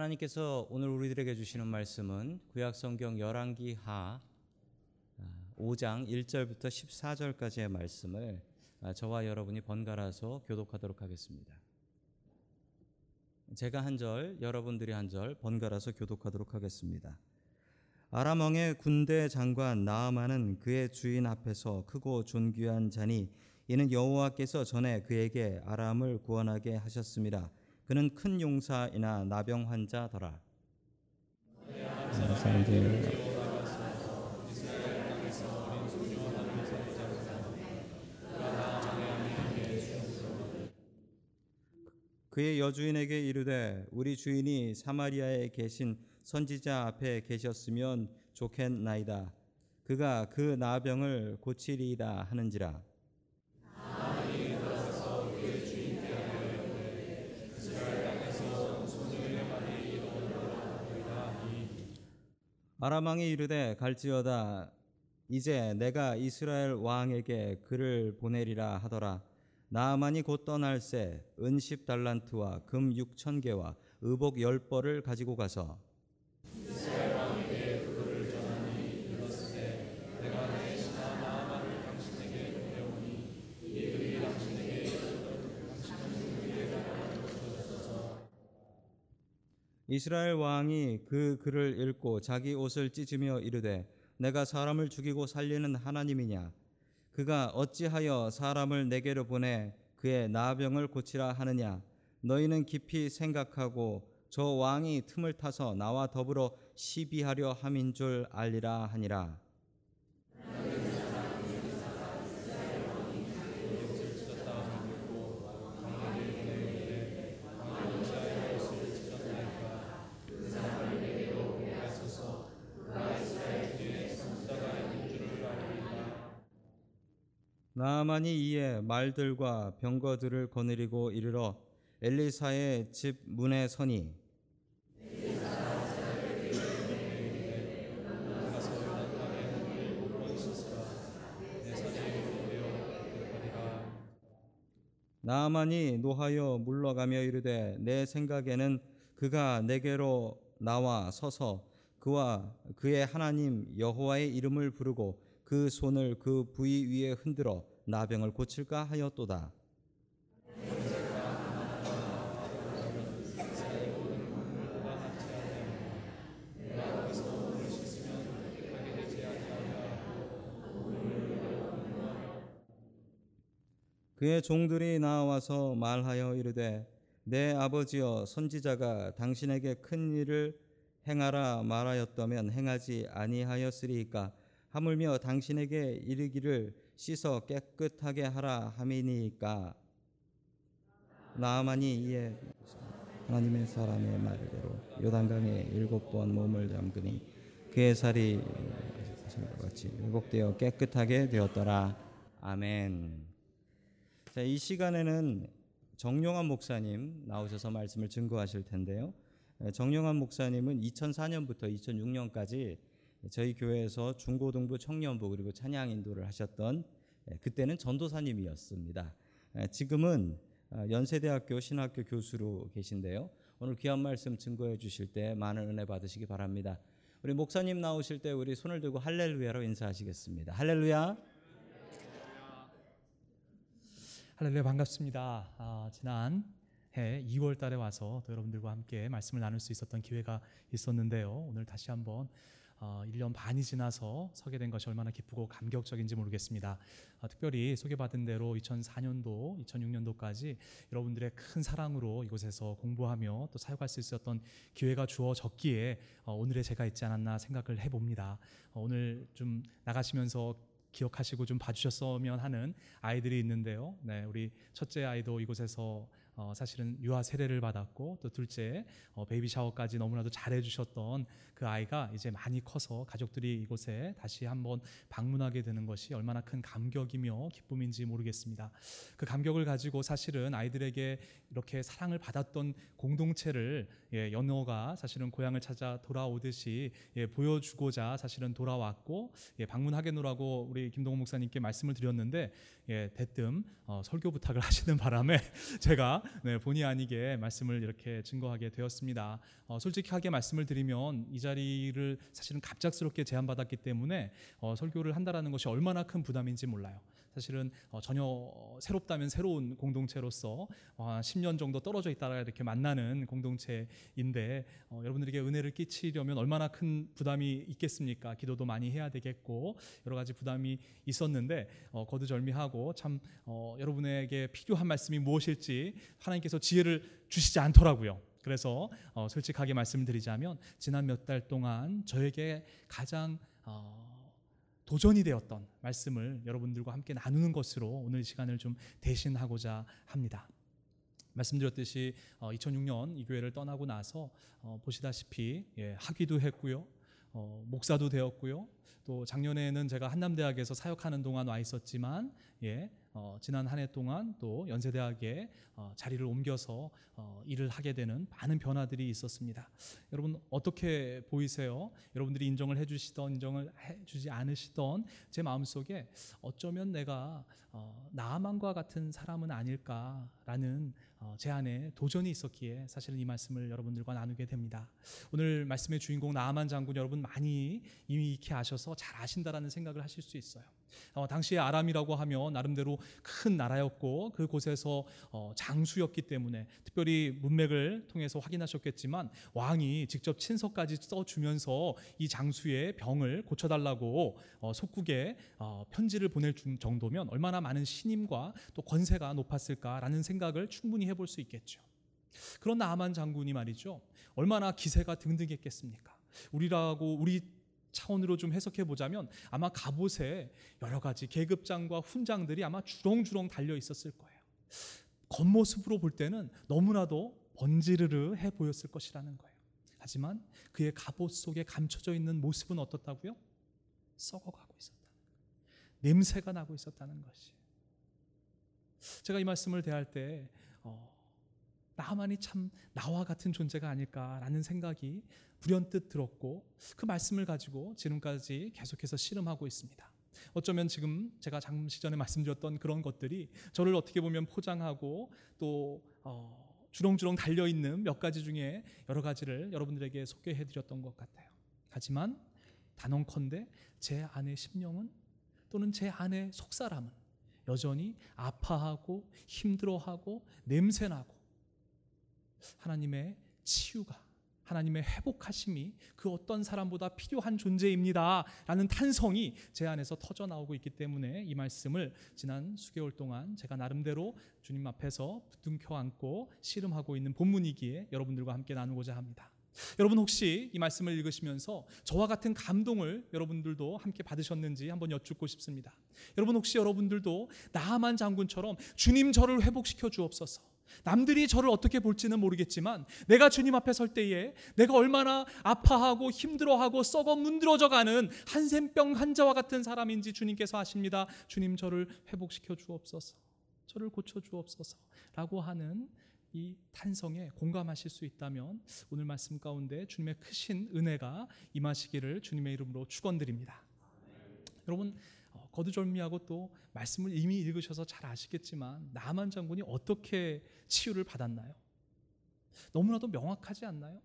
하나님께서 오늘 우리들에게 주시는 말씀은 구약 성경 열왕기하 5장 1절부터 14절까지의 말씀을 아, 저와 여러분이 번갈아서 교독하도록 하겠습니다. 제가 한 절, 여러분들이 한 절 번갈아서 교독하도록 하겠습니다. 아람 왕의 군대 장관 나아만은 그의 주인 앞에서 크고 존귀한 자니 이는 여호와께서 전에 그에게 아람을 구원하게 하셨습니다. 그는 큰 용사이나 나병 환자더라. 그의 여주인에게 이르되 우리 주인이 사마리아에 계신 선지자 앞에 계셨으면 좋겠나이다. 그가 그 나병을 고치리이다 하는지라. 아람왕이 이르되 갈지어다 이제 내가 이스라엘 왕에게 그를 보내리라 하더라. 나아만이 곧 떠날새 은십 달란트와 금 육천 개와 의복 열 벌을 가지고 가서 이스라엘 왕이 그 글을 읽고 자기 옷을 찢으며 이르되 내가 사람을 죽이고 살리는 하나님이냐? 그가 어찌하여 사람을 내게로 보내 그의 나병을 고치라 하느냐? 너희는 깊이 생각하고 저 왕이 틈을 타서 나와 더불어 시비하려 함인 줄 알리라 하니라 나아만이 이에 말들과 병거들을 거느리고 이르러 엘리사의 집 문에 서니. 나아만이 노하여 물러가며 이르되 내 생각에는 그가 내게로 나와 서서 그와 그의 하나님 여호와의 이름을 부르고 그 손을 그 부위 위에 흔들어 나병을 고칠까 하였도다. 그의 종들이 나와서 말하여 이르되 내 아버지여 선지자가 당신에게 큰 일을 행하라 말하였다면 행하지 아니하였으리이까 하물며 당신에게 이르기를 씻어 깨끗하게 하라 함이니까 나아만이 이에 하나님의 사람의 말대로 요단강에 일곱 번 몸을 담그니 그의 살이 같이 회복되어 깨끗하게 되었더라 아멘. 자, 이 시간에는 정용환 목사님 나오셔서 말씀을 증거하실 텐데요. 정용환 목사님은 2004년부터 2006년까지 저희 교회에서 중고등부 청년부 그리고 찬양 인도를 하셨던 그때는 전도사님이었습니다. 지금은 연세대학교 신학교 교수로 계신데요. 오늘 귀한 말씀 증거해 주실 때 많은 은혜 받으시기 바랍니다. 우리 목사님 나오실 때 우리 손을 들고 할렐루야로 인사하시겠습니다. 할렐루야. 할렐루야 반갑습니다. 아, 지난 해 2월 달에 와서 여러분들과 함께 말씀을 나눌 수 있었던 기회가 있었는데요. 오늘 다시 한번 어, 1년 반이 지나서 서게 된 것이 얼마나 기쁘고 감격적인지 모르겠습니다. 어, 특별히 소개받은 대로 2004년도, 2006년도까지 여러분들의 큰 사랑으로 이곳에서 공부하며 또 사역할 수 있었던 기회가 주어졌기에 어, 오늘의 제가 있지 않았나 생각을 해봅니다. 어, 오늘 좀 나가시면서 기억하시고 좀 봐주셨으면 하는 아이들이 있는데요. 네, 우리 첫째 아이도 이곳에서 어, 사실은 유아 세례를 받았고 또 둘째 어, 베이비 샤워까지 너무나도 잘해주셨던 그 아이가 이제 많이 커서 가족들이 이곳에 다시 한번 방문하게 되는 것이 얼마나 큰 감격이며 기쁨인지 모르겠습니다. 그 감격을 가지고 사실은 아이들에게 이렇게 사랑을 받았던 공동체를 예, 연어가 사실은 고향을 찾아 돌아오듯이 예, 보여주고자 사실은 돌아왔고 예, 방문하겠노라고 우리 김동호 목사님께 말씀을 드렸는데 예, 대뜸 어, 설교 부탁을 하시는 바람에 제가 네, 본의 아니게 말씀을 이렇게 증거하게 되었습니다. 어, 솔직하게 말씀을 드리면 이 자리를 사실은 갑작스럽게 제안받았기 때문에 어, 설교를 한다라는 것이 얼마나 큰 부담인지 몰라요. 사실은 어, 전혀 새롭다면 새로운 공동체로서 어, 한 10년 정도 떨어져 있다가 이렇게 만나는 공동체인데 어, 여러분들에게 은혜를 끼치려면 얼마나 큰 부담이 있겠습니까? 기도도 많이 해야 되겠고 여러 가지 부담이 있었는데 어, 거두절미하고 참 어, 여러분에게 필요한 말씀이 무엇일지 하나님께서 지혜를 주시지 않더라고요. 그래서 어, 솔직하게 말씀드리자면 지난 몇 달 동안 저에게 가장 어, 도전이 되었던 말씀을 여러분들과 함께 나누는 것으로 오늘 시간을 좀 대신하고자 합니다. 말씀드렸듯이 2006년 이 교회를 떠나고 나서 어, 보시다시피 예, 학위도 했고요, 어, 목사도 되었고요. 또 작년에는 제가 한남대학에서 사역하는 동안 와 있었지만 예, 어, 지난 한 해 동안 또 연세대학에 어, 자리를 옮겨서 어, 일을 하게 되는 많은 변화들이 있었습니다. 여러분 어떻게 보이세요? 여러분들이 인정을 해주시던 인정을 해주지 않으시던 제 마음속에 어쩌면 내가 어, 나만과 같은 사람은 아닐까라는 어, 제 안에 도전이 있었기에 사실은 이 말씀을 여러분들과 나누게 됩니다. 오늘 말씀의 주인공 나아만 장군 여러분 많이 이미 익히 아셔서 잘 아신다라는 생각을 하실 수 있어요. 어, 당시에 아람이라고 하면 나름대로 큰 나라였고 그곳에서 어, 장수였기 때문에 특별히 문맥을 통해서 확인하셨겠지만 왕이 직접 친서까지 써주면서 이 장수의 병을 고쳐달라고 어, 속국에 어, 편지를 보낼 정도면 얼마나 많은 신임과 또 권세가 높았을까라는 생각을 충분히 해 볼 수 있겠죠. 그런 나만 장군이 말이죠. 얼마나 기세가 등등했겠습니까? 우리라고 우리 차원으로 좀 해석해 보자면 아마 갑옷에 여러 가지 계급장과 훈장들이 아마 주렁주렁 달려 있었을 거예요. 겉모습으로 볼 때는 너무나도 번지르르 해 보였을 것이라는 거예요. 하지만 그의 갑옷 속에 감춰져 있는 모습은 어떻다고요? 썩어가고 있었다는 거예요. 냄새가 나고 있었다는 것이. 제가 이 말씀을 대할 때 어, 나만이 참 나와 같은 존재가 아닐까라는 생각이 불현듯 들었고 그 말씀을 가지고 지금까지 계속해서 씨름하고 있습니다. 어쩌면 지금 제가 잠시 전에 말씀드렸던 그런 것들이 저를 어떻게 보면 포장하고 또 어, 주렁주렁 달려 있는 몇 가지 중에 여러 가지를 여러분들에게 소개해 드렸던 것 같아요. 하지만 단언컨대 제 안의 심령은 또는 제 안의 속사람은 여전히 아파하고 힘들어하고 냄새나고 하나님의 치유가 하나님의 회복하심이 그 어떤 사람보다 필요한 존재입니다. 라는 탄성이 제 안에서 터져 나오고 있기 때문에 이 말씀을 지난 수개월 동안 제가 나름대로 주님 앞에서 부둥켜 안고 씨름하고 있는 본문이기에 여러분들과 함께 나누고자 합니다. 여러분 혹시 이 말씀을 읽으시면서 저와 같은 감동을 여러분들도 함께 받으셨는지 한번 여쭙고 싶습니다. 여러분 혹시 여러분들도 나만 장군처럼 주님 저를 회복시켜 주옵소서. 남들이 저를 어떻게 볼지는 모르겠지만 내가 주님 앞에 설 때에 내가 얼마나 아파하고 힘들어하고 썩어 문드러져 가는 한센병 환자와 같은 사람인지 주님께서 아십니다. 주님 저를 회복시켜 주옵소서. 저를 고쳐 주옵소서라고 하는 이 탄성에 공감하실 수 있다면 오늘 말씀 가운데 주님의 크신 은혜가 임하시기를 주님의 이름으로 축원드립니다. 여러분 어, 거두절미하고 또 말씀을 이미 읽으셔서 잘 아시겠지만 나만 장군이 어떻게 치유를 받았나요? 너무나도 명확하지 않나요?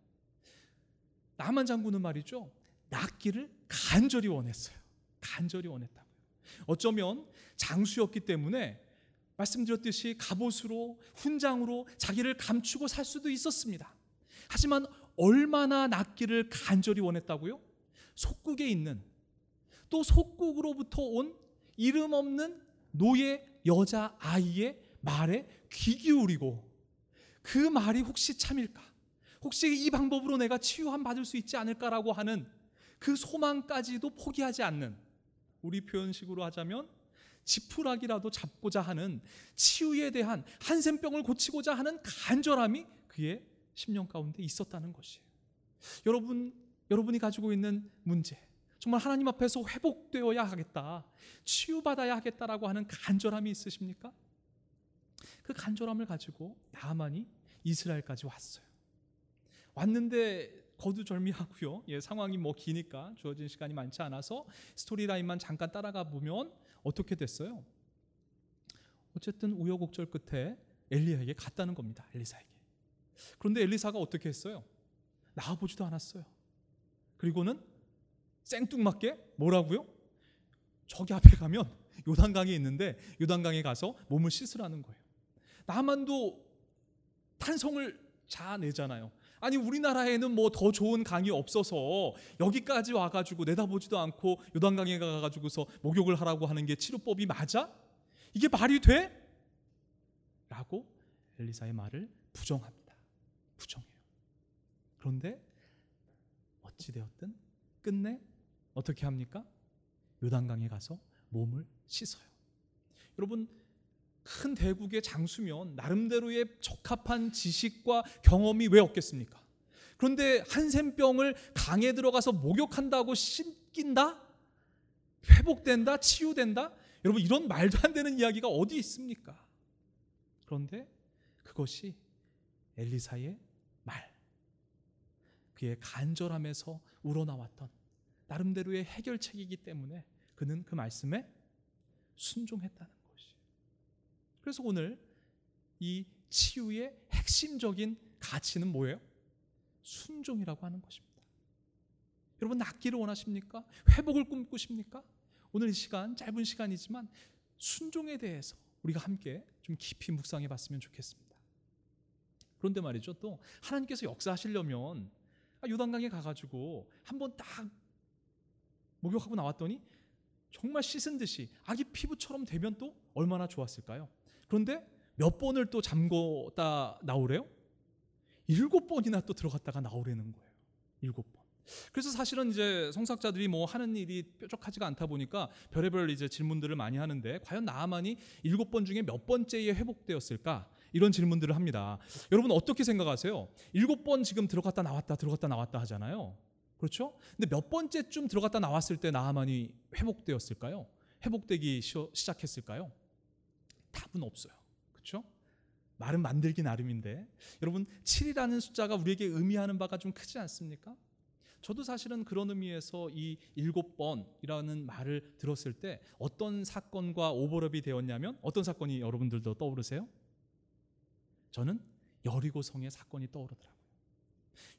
나만 장군은 말이죠. 낫기를 간절히 원했어요. 간절히 원했다고요. 어쩌면 장수였기 때문에 말씀드렸듯이 갑옷으로 훈장으로 자기를 감추고 살 수도 있었습니다. 하지만 얼마나 낫기를 간절히 원했다고요? 속국에 있는 또 속국으로부터 온 이름 없는 노예 여자 아이의 말에 귀 기울이고 그 말이 혹시 참일까? 혹시 이 방법으로 내가 치유함 받을 수 있지 않을까라고 하는 그 소망까지도 포기하지 않는 우리 표현식으로 하자면 지푸라기라도 잡고자 하는 치유에 대한 한센병을 고치고자 하는 간절함이 그의 심령 가운데 있었다는 것이에요. 여러분 여러분이 가지고 있는 문제 정말 하나님 앞에서 회복되어야 하겠다. 치유받아야 하겠다라고 하는 간절함이 있으십니까? 그 간절함을 가지고 나만이 이스라엘까지 왔어요. 왔는데 거두절미하고요. 예, 상황이 뭐 기니까 주어진 시간이 많지 않아서 스토리라인만 잠깐 따라가 보면 어떻게 됐어요? 어쨌든 우여곡절 끝에 엘리야에게 갔다는 겁니다. 엘리사에게. 그런데 엘리사가 어떻게 했어요? 나와보지도 않았어요. 그리고는 생뚱맞게 뭐라고요? 저기 앞에 가면 요단강이 있는데 요단강에 가서 몸을 씻으라는 거예요. 나만도 탄성을 자내잖아요. 아니 우리나라에는 뭐 더 좋은 강이 없어서 여기까지 와가지고 내다보지도 않고 요단강에 가가지고서 목욕을 하라고 하는 게 치료법이 맞아? 이게 말이 돼? 라고 엘리사의 말을 부정합니다. 부정해요. 그런데 어찌 되었든 끝내 어떻게 합니까? 요단강에 가서 몸을 씻어요. 여러분 큰 대국의 장수면 나름대로의 적합한 지식과 경험이 왜 없겠습니까? 그런데 한센병을 강에 들어가서 목욕한다고 씻긴다? 회복된다? 치유된다? 여러분 이런 말도 안 되는 이야기가 어디 있습니까? 그런데 그것이 엘리사의 말, 그의 간절함에서 우러나왔던 나름대로의 해결책이기 때문에 그는 그 말씀에 순종했다는. 그래서 오늘 이 치유의 핵심적인 가치는 뭐예요? 순종이라고 하는 것입니다. 여러분 낫기를 원하십니까? 회복을 꿈꾸십니까? 오늘 이 시간 짧은 시간이지만 순종에 대해서 우리가 함께 좀 깊이 묵상해 봤으면 좋겠습니다. 그런데 말이죠. 또 하나님께서 역사하시려면 아, 요단강에 가가지고 한번 딱 목욕하고 나왔더니 정말 씻은 듯이 아기 피부처럼 되면 또 얼마나 좋았을까요? 그런데 몇 번을 또 잠궜다 나오래요? 일곱 번이나 또 들어갔다가 나오려는 거예요. 일곱 번. 그래서 사실은 이제 성사자들이 뭐 하는 일이 뾰족하지가 않다 보니까 별의별 이제 질문들을 많이 하는데 과연 나아만이 일곱 번 중에 몇 번째에 회복되었을까? 이런 질문들을 합니다. 여러분 어떻게 생각하세요? 일곱 번 지금 들어갔다 나왔다 들어갔다 나왔다 하잖아요. 그렇죠? 근데 몇 번째쯤 들어갔다 나왔을 때 나아만이 회복되었을까요? 회복되기 시작했을까요? 답은 없어요. 그렇죠? 말은 만들기 나름인데 여러분 7이라는 숫자가 우리에게 의미하는 바가 좀 크지 않습니까? 저도 사실은 그런 의미에서 이 일곱 번이라는 말을 들었을 때 어떤 사건과 오버랩이 되었냐면 어떤 사건이 여러분들도 떠오르세요? 저는 여리고 성의 사건이 떠오르더라고요.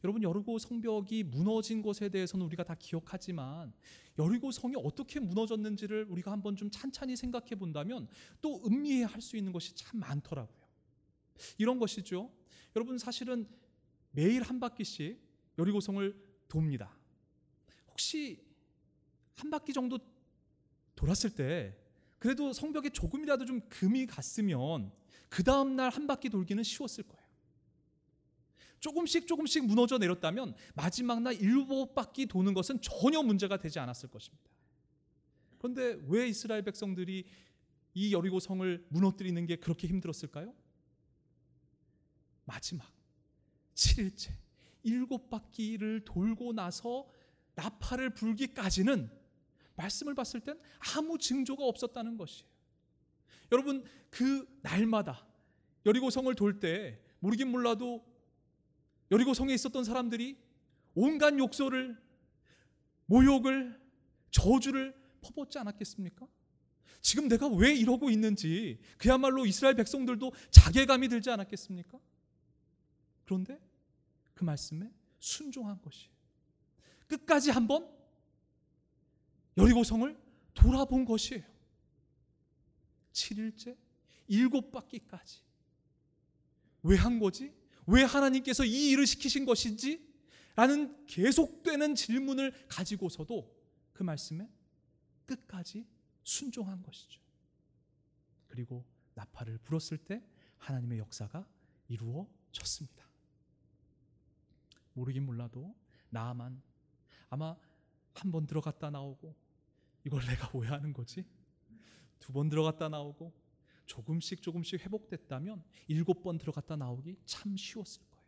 여러분 여리고 성벽이 무너진 것에 대해서는 우리가 다 기억하지만 여리고 성이 어떻게 무너졌는지를 우리가 한번 좀 찬찬히 생각해 본다면 또 음미할 수 있는 것이 참 많더라고요. 이런 것이죠. 여러분 사실은 매일 한 바퀴씩 여리고 성을 돕니다. 혹시 한 바퀴 정도 돌았을 때 그래도 성벽에 조금이라도 좀 금이 갔으면 그 다음 날 한 바퀴 돌기는 쉬웠을 거예요. 조금씩 조금씩 무너져 내렸다면 마지막 날 일곱 바퀴 도는 것은 전혀 문제가 되지 않았을 것입니다. 그런데 왜 이스라엘 백성들이 이 여리고 성을 무너뜨리는 게 그렇게 힘들었을까요? 마지막 7일째 일곱 바퀴를 돌고 나서 나팔을 불기까지는 말씀을 봤을 땐 아무 징조가 없었다는 것이에요. 여러분 그 날마다 여리고성을 돌 때 모르긴 몰라도 여리고 성에 있었던 사람들이 온갖 욕설을 모욕을 저주를 퍼붓지 않았겠습니까? 지금 내가 왜 이러고 있는지 그야말로 이스라엘 백성들도 자괴감이 들지 않았겠습니까? 그런데 그 말씀에 순종한 것이 끝까지 한번 여리고성을 돌아본 것이에요. 7일째 일곱 바퀴까지 왜 한 거지? 왜 하나님께서 이 일을 시키신 것인지? 라는 계속되는 질문을 가지고서도 그 말씀에 끝까지 순종한 것이죠. 그리고 나팔을 불었을 때 하나님의 역사가 이루어졌습니다. 모르긴 몰라도 나만 아마 한 번 들어갔다 나오고 이걸 내가 왜 하는 거지? 두 번 들어갔다 나오고 조금씩 조금씩 회복됐다면 일곱 번 들어갔다 나오기 참 쉬웠을 거예요.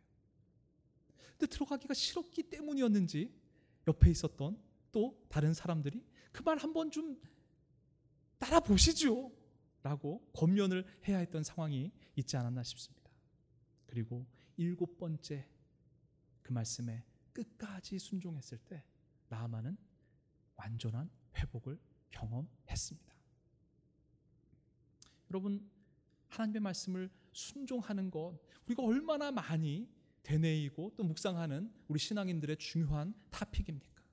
근데 들어가기가 싫었기 때문이었는지 옆에 있었던 또 다른 사람들이 그 말 한번 좀 따라 보시죠. 라고 권면을 해야 했던 상황이 있지 않았나 싶습니다. 그리고 일곱 번째 그 말씀에 끝까지 순종했을 때 나아만은 완전한 회복을 경험했습니다. 여러분 하나님의 말씀을 순종하는 것 우리가 얼마나 많이 되뇌이고 또 묵상하는 우리 신앙인들의 중요한 타픽입니까?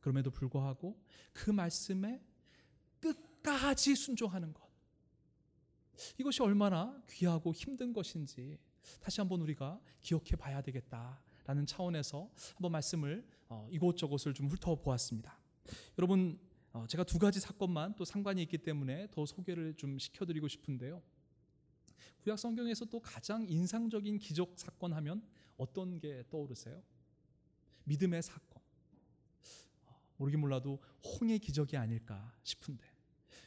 그럼에도 불구하고 그 말씀에 끝까지 순종하는 것 이것이 얼마나 귀하고 힘든 것인지 다시 한번 우리가 기억해 봐야 되겠다라는 차원에서 한번 말씀을 어, 이곳저곳을 좀 훑어보았습니다. 여러분 어, 제가 두 가지 사건만 또 상관이 있기 때문에 더 소개를 좀 시켜드리고 싶은데요. 구약 성경에서 또 가장 인상적인 기적 사건 하면 어떤 게 떠오르세요? 믿음의 사건. 어, 모르긴 몰라도 홍의 기적이 아닐까 싶은데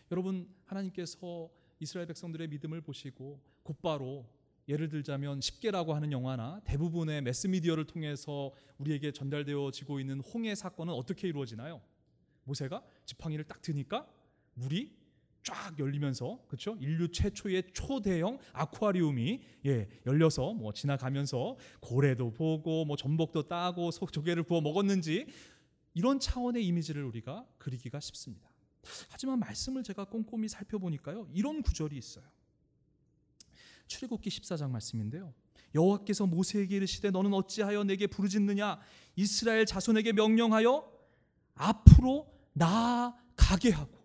여러분 하나님께서 이스라엘 백성들의 믿음을 보시고 곧바로 예를 들자면 10개라고 하는 영화나 대부분의 매스미디어를 통해서 우리에게 전달되어지고 있는 홍해 사건은 어떻게 이루어지나요? 모세가 지팡이를 딱 드니까 물이 쫙 열리면서 그렇죠? 인류 최초의 초대형 아쿠아리움이 예, 열려서 뭐 지나가면서 고래도 보고 뭐 전복도 따고 속 조개를 구워 먹었는지 이런 차원의 이미지를 우리가 그리기가 쉽습니다. 하지만 말씀을 제가 꼼꼼히 살펴보니까요. 이런 구절이 있어요. 출애굽기 14장 말씀인데요. 여호와께서 모세에게 이르시되 너는 어찌하여 내게 부르짖느냐 이스라엘 자손에게 명령하여 앞으로 나아가게 하고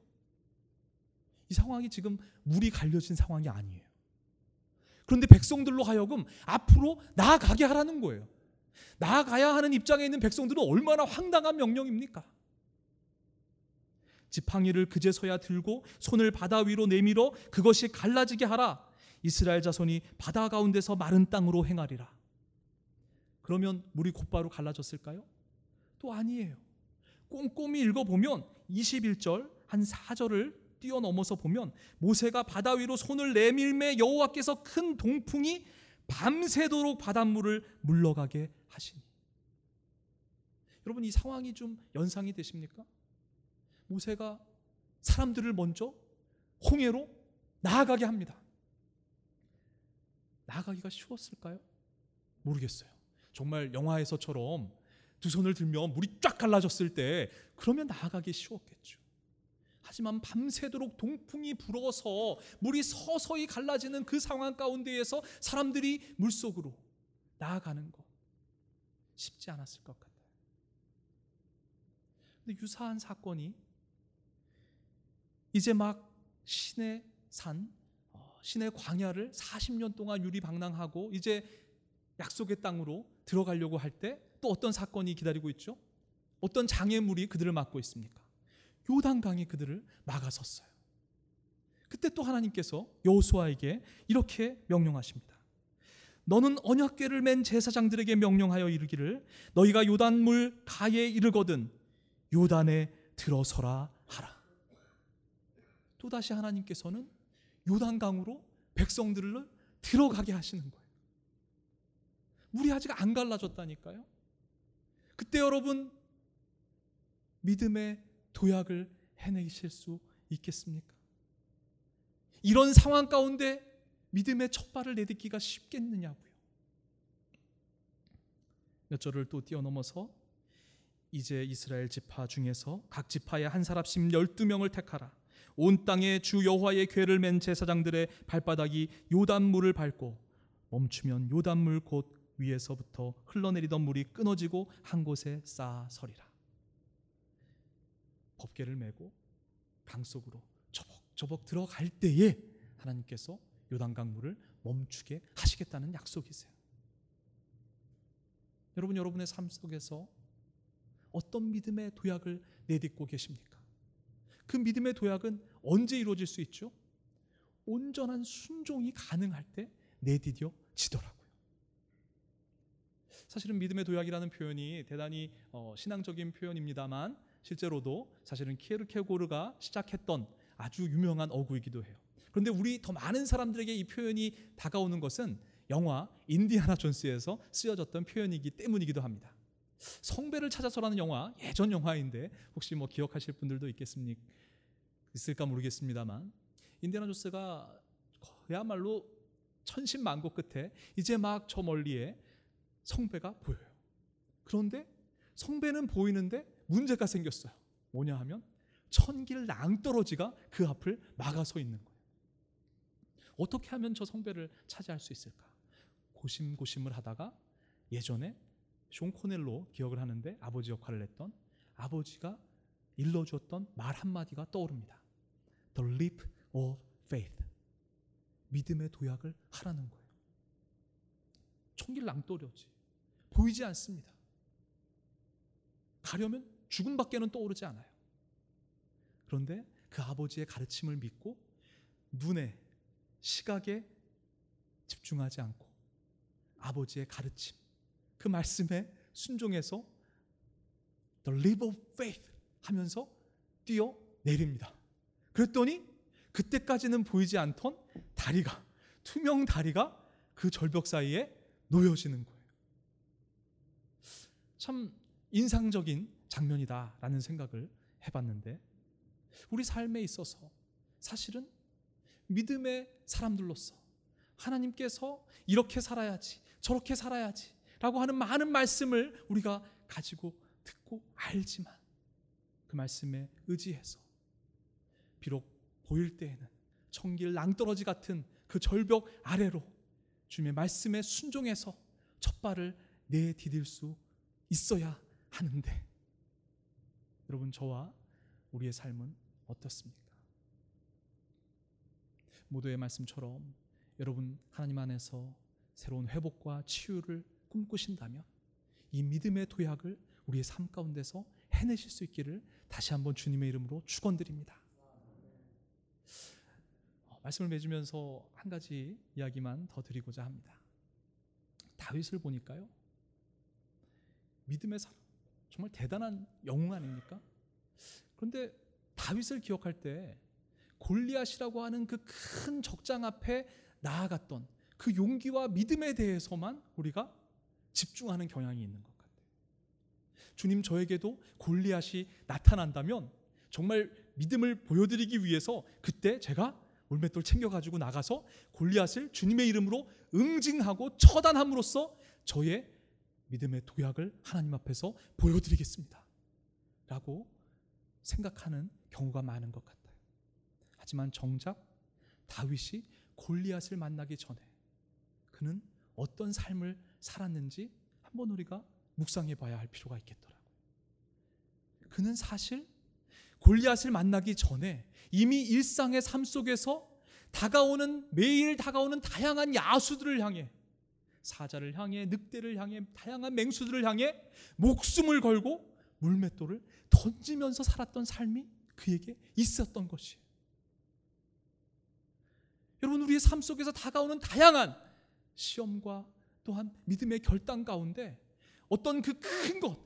이 상황이 지금 물이 갈려진 상황이 아니에요. 그런데 백성들로 하여금 앞으로 나아가게 하라는 거예요. 나아가야 하는 입장에 있는 백성들은 얼마나 황당한 명령입니까? 지팡이를 그제서야 들고 손을 바다 위로 내밀어 그것이 갈라지게 하라. 이스라엘 자손이 바다 가운데서 마른 땅으로 행하리라. 그러면 물이 곧바로 갈라졌을까요? 또 아니에요. 꼼꼼히 읽어보면 21절 한 4절을 뛰어넘어서 보면 모세가 바다 위로 손을 내밀매 여호와께서 큰 동풍이 밤새도록 바닷물을 물러가게 하시니 여러분 이 상황이 좀 연상이 되십니까? 모세가 사람들을 먼저 홍해로 나아가게 합니다. 나아가기가 쉬웠을까요? 모르겠어요. 정말 영화에서처럼 두 손을 들면 물이 쫙 갈라졌을 때 그러면 나아가기 쉬웠겠죠. 하지만 밤새도록 동풍이 불어서 물이 서서히 갈라지는 그 상황 가운데에서 사람들이 물속으로 나아가는 것 쉽지 않았을 것 같아요. 근데 유사한 사건이 이제 막 신의 산, 어, 신의 광야를 40년 동안 유리방랑하고 이제 약속의 땅으로 들어가려고 할 때 또 어떤 사건이 기다리고 있죠? 어떤 장애물이 그들을 막고 있습니까? 요단강이 그들을 막아섰어요. 그때 또 하나님께서 여호수아에게 이렇게 명령하십니다. 너는 언약궤를 맨 제사장들에게 명령하여 이르기를 너희가 요단물 가에 이르거든 요단에 들어서라 하라. 또 다시 하나님께서는 요단강으로 백성들을 들어가게 하시는 거예요. 물이 아직 안 갈라졌다니까요. 그때 여러분 믿음의 도약을 해내실 수 있겠습니까? 이런 상황 가운데 믿음의 첫 발을 내딛기가 쉽겠느냐고요. 몇 절을 또 뛰어넘어서 이제 이스라엘 지파 중에서 각 지파에 한 사람씩 12명을 택하라. 온 땅에 주 여호와의 궤를 맨 제사장들의 발바닥이 요단물을 밟고 멈추면 요단물 곧 위에서부터 흘러내리던 물이 끊어지고 한 곳에 쌓아 서리라. 법궤를 메고 강 속으로 저벅저벅 들어갈 때에 하나님께서 요단강 물을 멈추게 하시겠다는 약속이세요. 여러분 여러분의 삶 속에서 어떤 믿음의 도약을 내딛고 계십니까? 그 믿음의 도약은 언제 이루어질 수 있죠? 온전한 순종이 가능할 때 내디뎌지더라고요. 사실은 믿음의 도약이라는 표현이 대단히 어, 신앙적인 표현입니다만 실제로도 사실은 키에르케고르가 시작했던 아주 유명한 어구이기도 해요. 그런데 우리 더 많은 사람들에게 이 표현이 다가오는 것은 영화 인디아나 존스에서 쓰여졌던 표현이기 때문이기도 합니다. 성배를 찾아서라는 영화 예전 영화인데 혹시 뭐 기억하실 분들도 있겠습니까? 있을까 모르겠습니다만 인디아나 존스가 그야말로 천신만고 끝에 이제 막 저 멀리에 성배가 보여요. 그런데 성배는 보이는데 문제가 생겼어요. 뭐냐 하면 천길 낭떠러지가 그 앞을 막아서 있는 거예요. 어떻게 하면 저 성배를 차지할 수 있을까? 고심고심을 하다가 예전에 숀 코네리로 기억을 하는데 아버지 역할을 했던 아버지가 일러주었던 말 한마디가 떠오릅니다. The leap of faith. 믿음의 도약을 하라는 거예요. 총길 낭떠러지 보이지 않습니다. 가려면 죽음밖에는 떠오르지 않아요. 그런데 그 아버지의 가르침을 믿고 눈에 시각에 집중하지 않고 아버지의 가르침 그 말씀에 순종해서 the leap of faith 하면서 뛰어 내립니다. 그랬더니 그때까지는 보이지 않던 다리가 투명 다리가 그 절벽 사이에 놓여지는 거예요. 참 인상적인 장면이다라는 생각을 해봤는데 우리 삶에 있어서 사실은 믿음의 사람들로서 하나님께서 이렇게 살아야지 저렇게 살아야지 라고 하는 많은 말씀을 우리가 가지고 듣고 알지만 그 말씀에 의지해서 비록 보일 때에는 청길 낭떠러지 같은 그 절벽 아래로 주님의 말씀에 순종해서 첫 발을 내디딜 수 있어야 하는데 여러분 저와 우리의 삶은 어떻습니까? 모두의 말씀처럼 여러분 하나님 안에서 새로운 회복과 치유를 꿈꾸신다면 이 믿음의 도약을 우리의 삶 가운데서 해내실 수 있기를 다시 한번 주님의 이름으로 축원드립니다. 어, 말씀을 맺으면서 한 가지 이야기만 더 드리고자 합니다. 다윗을 보니까요. 믿음의 사람 정말 대단한 영웅 아닙니까? 그런데 다윗을 기억할 때 골리앗이라고 하는 그 큰 적장 앞에 나아갔던 그 용기와 믿음에 대해서만 우리가 집중하는 경향이 있는 것 같아요. 주님 저에게도 골리앗이 나타난다면 정말 믿음을 보여드리기 위해서 그때 제가 올맷돌 챙겨가지고 나가서 골리앗을 주님의 이름으로 응징하고 처단함으로써 저의 믿음의 도약을 하나님 앞에서 보여드리겠습니다. 라고 생각하는 경우가 많은 것 같아요. 하지만 정작 다윗이 골리앗을 만나기 전에 그는 어떤 삶을 살았는지 한번 우리가 묵상해 봐야 할 필요가 있겠더라고요. 그는 사실 골리앗을 만나기 전에 이미 일상의 삶 속에서 다가오는 매일 다가오는 다양한 야수들을 향해 사자를 향해 늑대를 향해 다양한 맹수들을 향해 목숨을 걸고 물맷돌을 던지면서 살았던 삶이 그에게 있었던 것이에요. 여러분 우리의 삶 속에서 다가오는 다양한 시험과 또한 믿음의 결단 가운데 어떤 그 큰 것,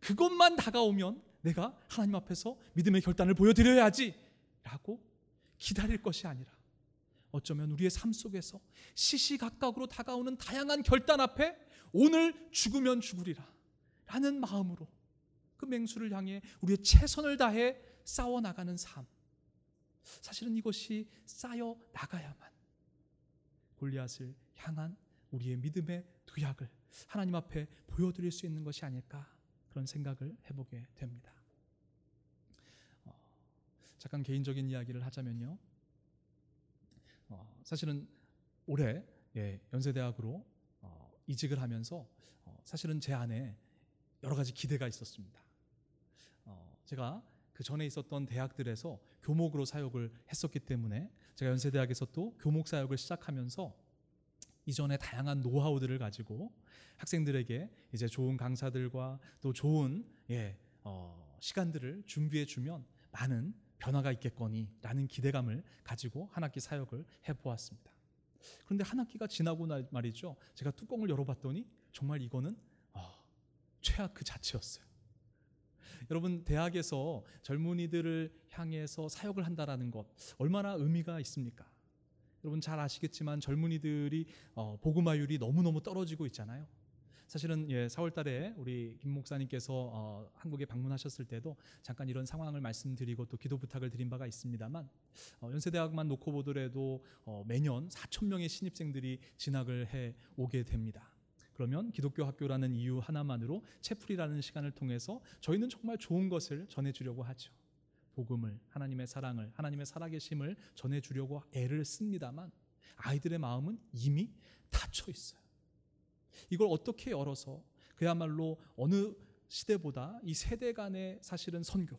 그것만 다가오면 내가 하나님 앞에서 믿음의 결단을 보여드려야지 라고 기다릴 것이 아니라 어쩌면 우리의 삶 속에서 시시각각으로 다가오는 다양한 결단 앞에 오늘 죽으면 죽으리라 라는 마음으로 그 맹수를 향해 우리의 최선을 다해 싸워 나가는 삶. 사실은 이것이 쌓여 나가야만 골리앗을 향한 우리의 믿음의 도약을 하나님 앞에 보여드릴 수 있는 것이 아닐까 그런 생각을 해보게 됩니다. 어, 잠깐 개인적인 이야기를 하자면요. 어, 사실은 올해 예, 연세대학으로 어, 이직을 하면서 어, 사실은 제 안에 여러 가지 기대가 있었습니다. 어, 제가 그 전에 있었던 대학들에서 교목으로 사역을 했었기 때문에 제가 연세대학에서 또 교목 사역을 시작하면서 이전에 다양한 노하우들을 가지고 학생들에게 이제 좋은 강사들과 또 좋은 예, 어, 시간들을 준비해 주면 많은 변화가 있겠거니라는 기대감을 가지고 한 학기 사역을 해 보았습니다. 그런데 한 학기가 지나고 나 말이죠. 제가 뚜껑을 열어봤더니 정말 이거는 어, 최악 그 자체였어요. 여러분 대학에서 젊은이들을 향해서 사역을 한다라는 것 얼마나 의미가 있습니까? 여러분 잘 아시겠지만 젊은이들이 어, 복음화율이 너무 너무 떨어지고 있잖아요. 사실은 예, 4월 달에 우리 김 목사님께서 어, 한국에 방문하셨을 때도 잠깐 이런 상황을 말씀드리고 또 기도 부탁을 드린 바가 있습니다만 어, 연세대학만 놓고 보더라도 어, 매년 4천 명의 신입생들이 진학을 해 오게 됩니다. 그러면 기독교 학교라는 이유 하나만으로 채플이라는 시간을 통해서 저희는 정말 좋은 것을 전해주려고 하죠. 복음을 하나님의 사랑을 하나님의 살아계심을 전해주려고 애를 씁니다만 아이들의 마음은 이미 닫혀 있어요. 이걸 어떻게 열어서 그야말로 어느 시대보다 이 세대 간의 사실은 선교,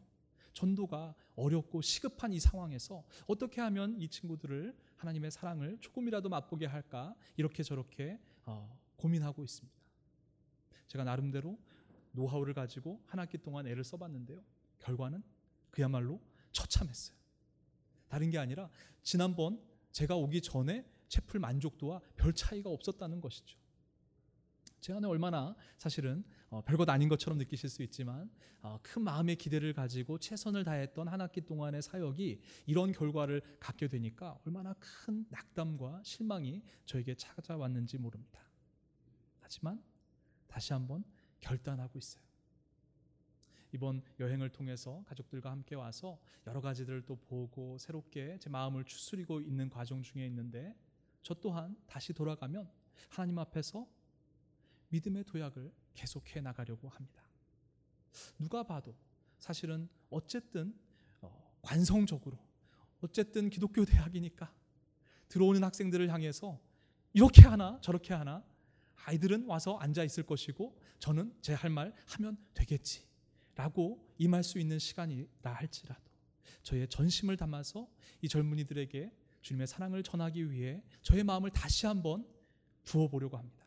전도가 어렵고 시급한 이 상황에서 어떻게 하면 이 친구들을 하나님의 사랑을 조금이라도 맛보게 할까 이렇게 저렇게 어, 고민하고 있습니다. 제가 나름대로 노하우를 가지고 한 학기 동안 애를 써봤는데요. 결과는 그야말로 처참했어요. 다른 게 아니라 지난번 제가 오기 전에 채플 만족도와 별 차이가 없었다는 것이죠. 제 안에 얼마나 사실은 어, 별것 아닌 것처럼 느끼실 수 있지만 어, 큰 마음의 기대를 가지고 최선을 다했던 한 학기 동안의 사역이 이런 결과를 갖게 되니까 얼마나 큰 낙담과 실망이 저에게 찾아왔는지 모릅니다. 하지만 다시 한번 결단하고 있어요. 이번 여행을 통해서 가족들과 함께 와서 여러 가지들을 또 보고 새롭게 제 마음을 추스리고 있는 과정 중에 있는데 저 또한 다시 돌아가면 하나님 앞에서 믿음의 도약을 계속해 나가려고 합니다. 누가 봐도 사실은 어쨌든 어, 관성적으로 어쨌든 기독교 대학이니까 들어오는 학생들을 향해서 이렇게 하나 저렇게 하나 아이들은 와서 앉아 있을 것이고 저는 제 할 말 하면 되겠지 라고 임할 수 있는 시간이라 할지라도 저의 전심을 담아서 이 젊은이들에게 주님의 사랑을 전하기 위해 저의 마음을 다시 한번 부어보려고 합니다.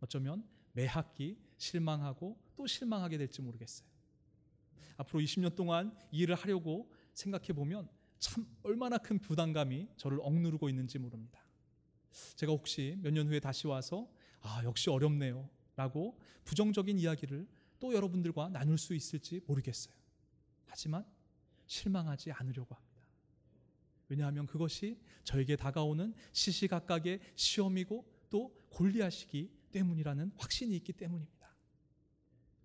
어쩌면 매 학기 실망하고 또 실망하게 될지 모르겠어요. 앞으로 20년 동안 이 일을 하려고 생각해 보면 참 얼마나 큰 부담감이 저를 억누르고 있는지 모릅니다. 제가 혹시 몇 년 후에 다시 와서 아, 역시 어렵네요. 라고 부정적인 이야기를 또 여러분들과 나눌 수 있을지 모르겠어요. 하지만 실망하지 않으려고 합니다. 왜냐하면 그것이 저에게 다가오는 시시각각의 시험이고 또 골리앗이기 때문이라는 확신이 있기 때문입니다.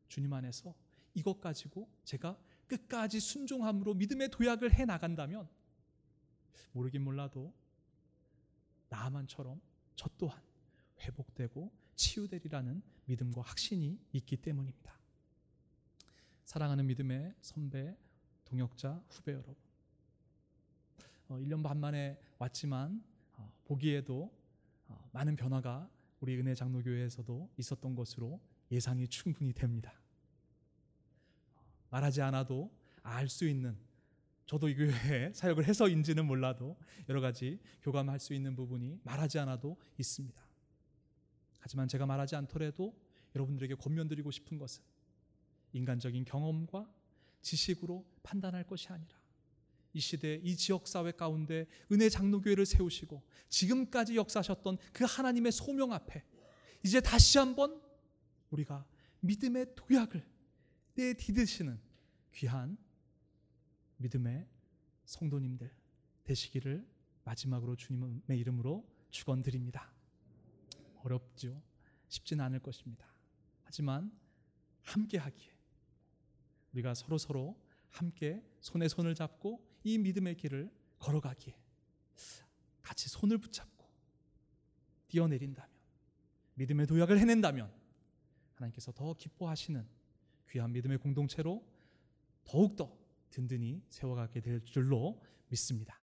주님 안에서 이것 가지고 제가 끝까지 순종함으로 믿음의 도약을 해 나간다면 모르긴 몰라도 나만처럼 저 또한 회복되고 치유되리라는 믿음과 확신이 있기 때문입니다. 사랑하는 믿음의 선배, 동역자, 후배 여러분. 어, 1년 반 만에 왔지만 어, 보기에도 어, 많은 변화가 우리 은혜 장로교회에서도 있었던 것으로 예상이 충분히 됩니다. 말하지 않아도 알 수 있는 저도 이 교회에 사역을 해서인지는 몰라도 여러 가지 교감할 수 있는 부분이 말하지 않아도 있습니다. 하지만 제가 말하지 않더라도 여러분들에게 권면드리고 싶은 것은 인간적인 경험과 지식으로 판단할 것이 아니라 이 시대 이 지역 사회 가운데 은혜 장로교회를 세우시고 지금까지 역사하셨던 그 하나님의 소명 앞에 이제 다시 한번 우리가 믿음의 도약을 내디드시는 귀한 믿음의 성도님들 되시기를 마지막으로 주님의 이름으로 축원드립니다. 어렵죠. 쉽지는 않을 것입니다. 하지만 함께 하기에 우리가 서로 서로 함께 손에 손을 잡고 이 믿음의 길을 걸어가기에 같이 손을 붙잡고 뛰어내린다면 믿음의 도약을 해낸다면 하나님께서 더 기뻐하시는 귀한 믿음의 공동체로 더욱더 든든히 세워가게 될 줄로 믿습니다.